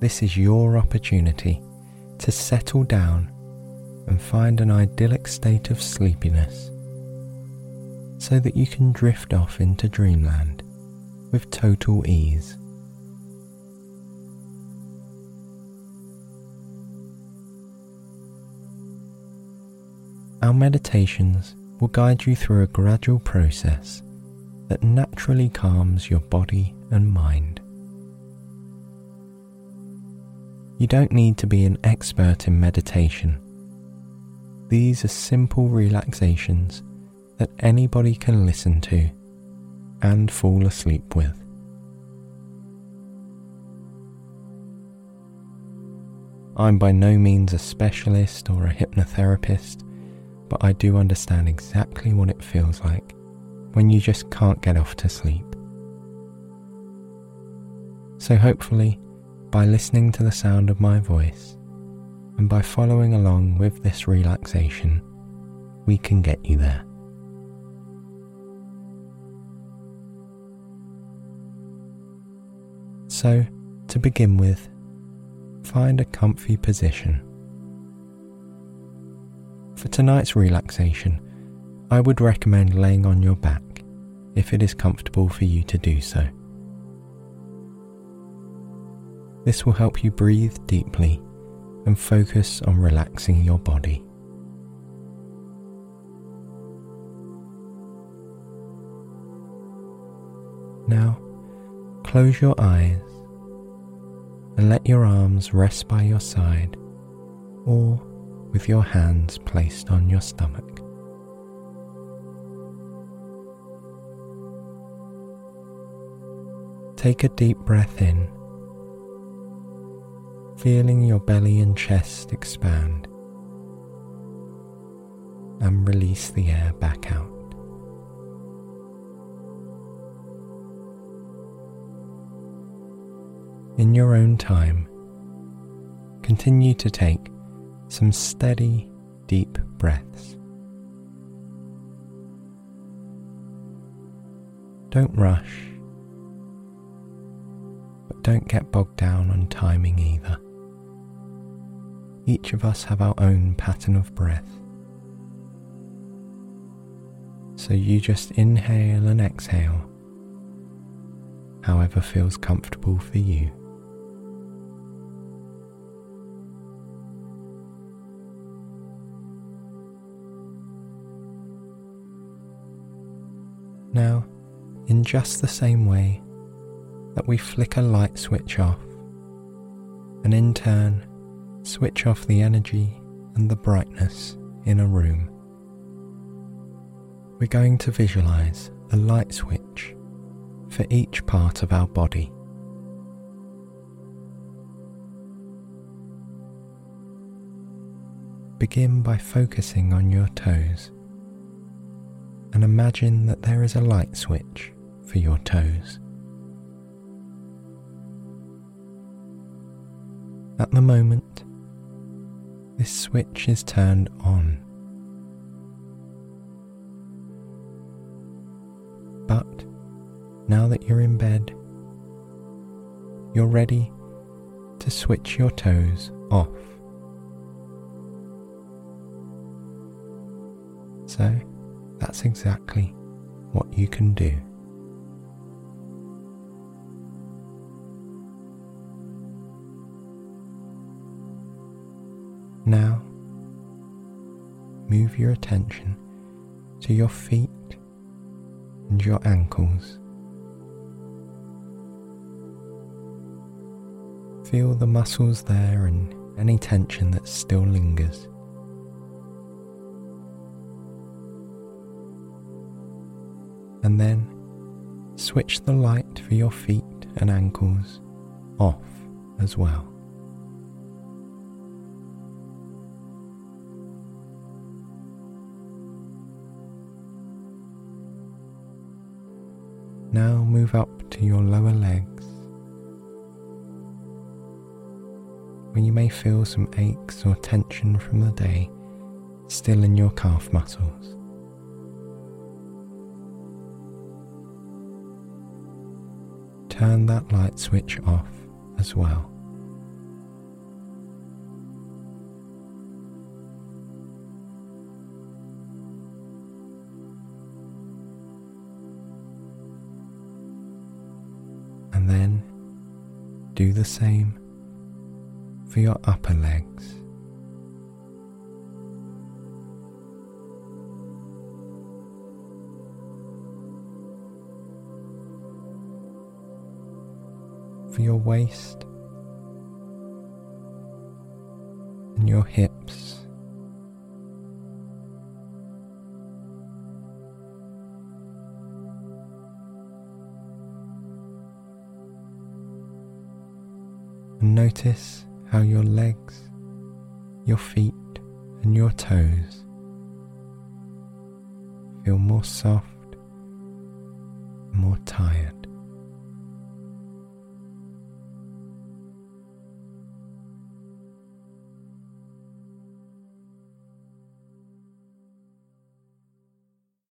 This is your opportunity to settle down and find an idyllic state of sleepiness so that you can drift off into dreamland with total ease. Our meditations will guide you through a gradual process that naturally calms your body and mind. You don't need to be an expert in meditation. These are simple relaxations that anybody can listen to and fall asleep with. I'm by no means a specialist or a hypnotherapist, but I do understand exactly what it feels like when you just can't get off to sleep. So, hopefully, by listening to the sound of my voice and by following along with this relaxation, we can get you there. So, to begin with, find a comfy position. For tonight's relaxation, I would recommend laying on your back if it is comfortable for you to do so. This will help you breathe deeply and focus on relaxing your body. Now, close your eyes and let your arms rest by your side or with your hands placed on your stomach. Take a deep breath in, feeling your belly and chest expand, and release the air back out. in your own time, continue to take some steady, deep breaths. Don't rush, but don't get bogged down on timing either. Each of us have our own pattern of breath. So you just inhale and exhale, however feels comfortable for you. Now, in just the same way that we flick a light switch off, and in turn switch off the energy and the brightness in a room, we're going to visualize a light switch for each part of our body. Begin by focusing on your toes and imagine that there is a light switch for your toes. At the moment, this switch is turned on. But now that you're in bed, you're ready to switch your toes off. So, that's exactly what you can do. Now, move your attention to your feet and your ankles. Feel the muscles there and any tension that still lingers. And then switch the light for your feet and ankles off as well. Now move up to your lower legs, where you may feel some aches or tension from the day still in your calf muscles. Turn that light switch off as well. Do the same for your upper legs. For your waist and your hips. And notice how your legs, your feet, and your toes feel more soft, more tired.